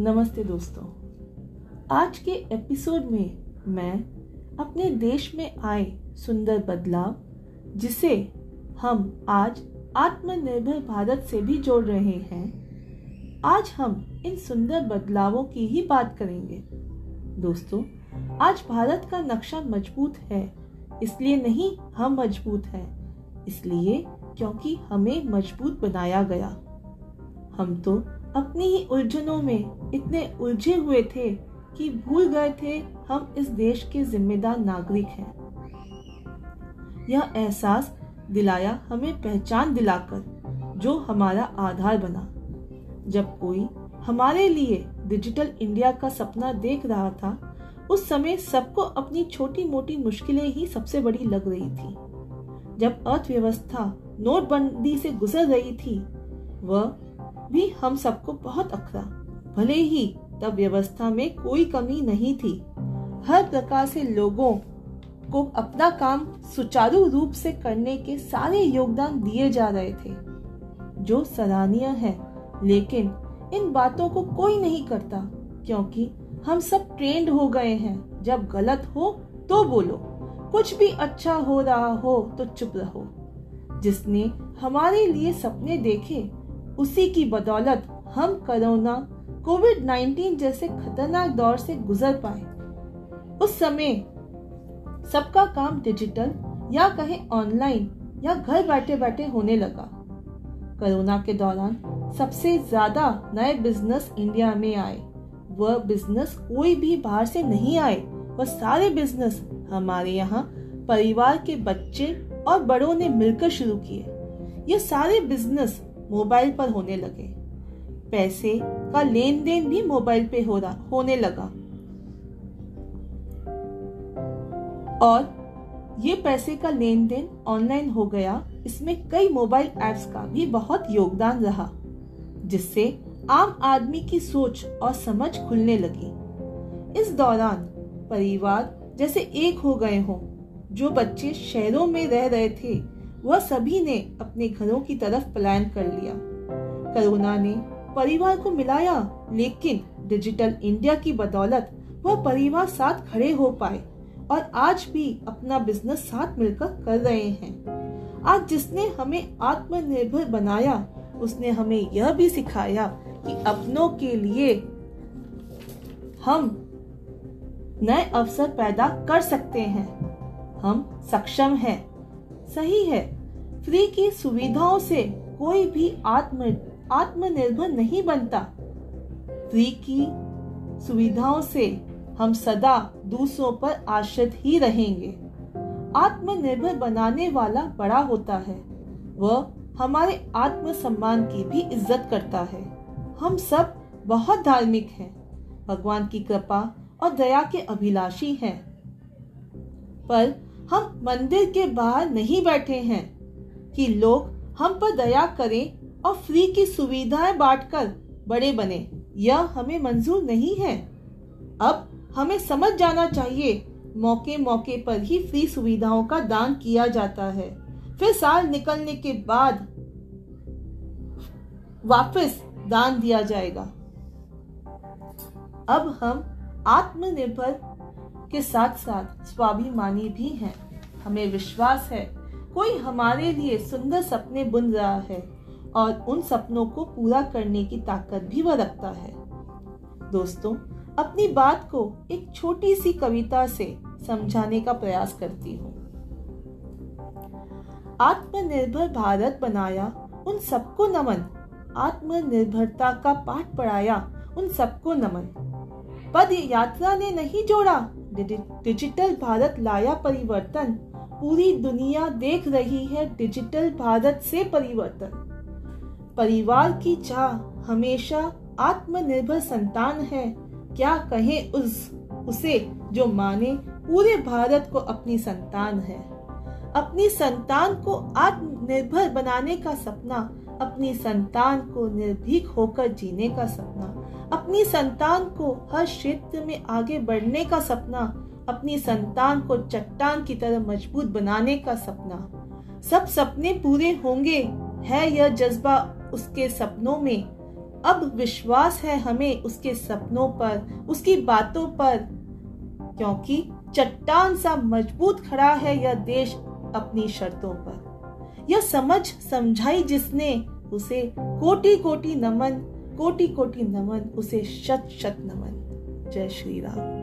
नमस्ते दोस्तों। आज के एपिसोड में मैं अपने देश में आए सुंदर बदलाव, जिसे हम आज आत्मनिर्भर भारत से भी जोड़ रहे हैं, आज हम इन सुंदर बदलावों की ही बात करेंगे। दोस्तों, आज भारत का नक्शा मज़बूत है, इसलिए नहीं, हम मज़बूत हैं। इसलिए क्योंकि हमें मज़बूत बनाया गया। हम तो अपनी ही उलझनों में इतने उलझे हुए थे कि भूल गए थे हम इस देश के जिम्मेदार नागरिक हैं। यह एहसास दिलाया, हमें पहचान दिलाकर, जो हमारा आधार बना। जब कोई हमारे लिए डिजिटल इंडिया का सपना देख रहा था, उस समय सबको अपनी छोटी मोटी मुश्किलें ही सबसे बड़ी लग रही थी। जब अर्थव्यवस्था नोटबंदी से गुजर रही थी, वह भी हम सबको बहुत अखरा भले ही तब व्यवस्था में कोई कमी नहीं थी। हर प्रकार से लोगों को अपना काम सुचारू रूप से करने के सारे योगदान दिए जा रहे थे, जो सराहनीय है। लेकिन इन बातों को कोई नहीं करता, क्योंकि हम सब ट्रेंड हो गए हैं। जब गलत हो तो बोलो। कुछ भी अच्छा हो रहा हो तो चुप रहो। जिसने हमारे लिए सपने देखे उसी की बदौलत हम कोरोना कोविड 19 जैसे खतरनाक दौर से गुजर पाए। उस समय सबका काम डिजिटल या कहें ऑनलाइन या घर बैठे बैठे होने लगा। कोरोना के दौरान सबसे ज़्यादा नए बिज़नेस इंडिया में आए। वह बिज़नेस कोई भी बाहर से नहीं आए। वह सारे बिज़नेस हमारे यहाँ परिवार के बच्चे और बड़ों ने मिलकर शुरू किए। ये सारे बिज़नेस मोबाइल पर होने लगे। पैसे का लेन देन भी मोबाइल पे हो रहा, होने लगा। और ये पैसे का लेन देन ऑनलाइन हो गया, इसमें कई मोबाइल एप्स का भी बहुत योगदान रहा, जिससे आम आदमी की सोच और समझ खुलने लगी। इस दौरान परिवार जैसे एक हो गए हों, जो बच्चे शहरों में रह रहे थे वह सभी ने अपने घरों की तरफ़ पलायन कर लिया। कोरोना ने परिवार को मिलाया, लेकिन डिजिटल इंडिया की बदौलत वह परिवार साथ खड़े हो पाए और आज भी अपना बिज़नेस साथ मिलकर कर रहे हैं। आज जिसने हमें आत्मनिर्भर बनाया, उसने हमें यह भी सिखाया कि अपनों के लिए हम नए अवसर पैदा कर सकते हैं। हम सक्षम हैं। सही है। फ्री की सुविधाओं से कोई भी आत्म, आत्मनिर्भर नहीं बनता। फ्री की सुविधाओं से हम सदा दूसरों पर आश्रित ही रहेंगे। आत्मनिर्भर बनाने वाला बड़ा होता है। वह हमारे आत्म सम्मान की भी इज़्ज़त करता है। हम सब बहुत धार्मिक हैं। भगवान की कृपा और दया के अभिलाषी हैं। पर हम मंदिर के बाहर नहीं बैठे हैं कि लोग हम पर दया करें और फ्री की सुविधाएँ बांटकर बड़े बने। यह हमें मंजूर नहीं है। अब हमें समझ जाना चाहिए मौके मौके पर ही फ्री सुविधाओं का दान किया जाता है। फिर साल निकलने के बाद वापस दान दिया जाएगा। अब हम आत्मनिर्भर के साथ साथ स्वाभिमानी भी हैं। हमें विश्वास है, कोई हमारे लिए सुंदर सपने बुन रहा है और उन सपनों को पूरा करने की ताकत भी वह रखता है। दोस्तों, अपनी बात को एक छोटी सी कविता से समझाने का प्रयास करती हूँ। आत्मनिर्भर भारत बनाया, उन सबको नमन। आत्मनिर्भरता का पाठ पढ़ाया, उन सबको नमन। पद यात्रा ने नहीं जोड़ा डिजिटल भारत लाया परिवर्तन। पूरी दुनिया देख रही है डिजिटल भारत से परिवर्तन। परिवार की चाह हमेशा आत्मनिर्भर संतान है। क्या कहे उस, उसे जो माने पूरे भारत को अपनी संतान है। अपनी संतान को आत्मनिर्भर बनाने का सपना, अपनी संतान को निर्भीक होकर जीने का सपना। अपनी संतान को हर क्षेत्र में आगे बढ़ने का सपना, अपनी संतान को चट्टान की तरह मज़बूत बनाने का सपना। सब सपने पूरे होंगे, है यह जज्बा उसके सपनों में। अब विश्वास है हमें उसके सपनों पर, उसकी बातों पर। क्योंकि चट्टान सा मज़बूत खड़ा है यह देश अपनी शर्तों पर। यह समझ, समझाई जिसने, उसे कोटि कोटि नमन कोटि कोटि नमन उसे शत शत नमन। जय श्री राम।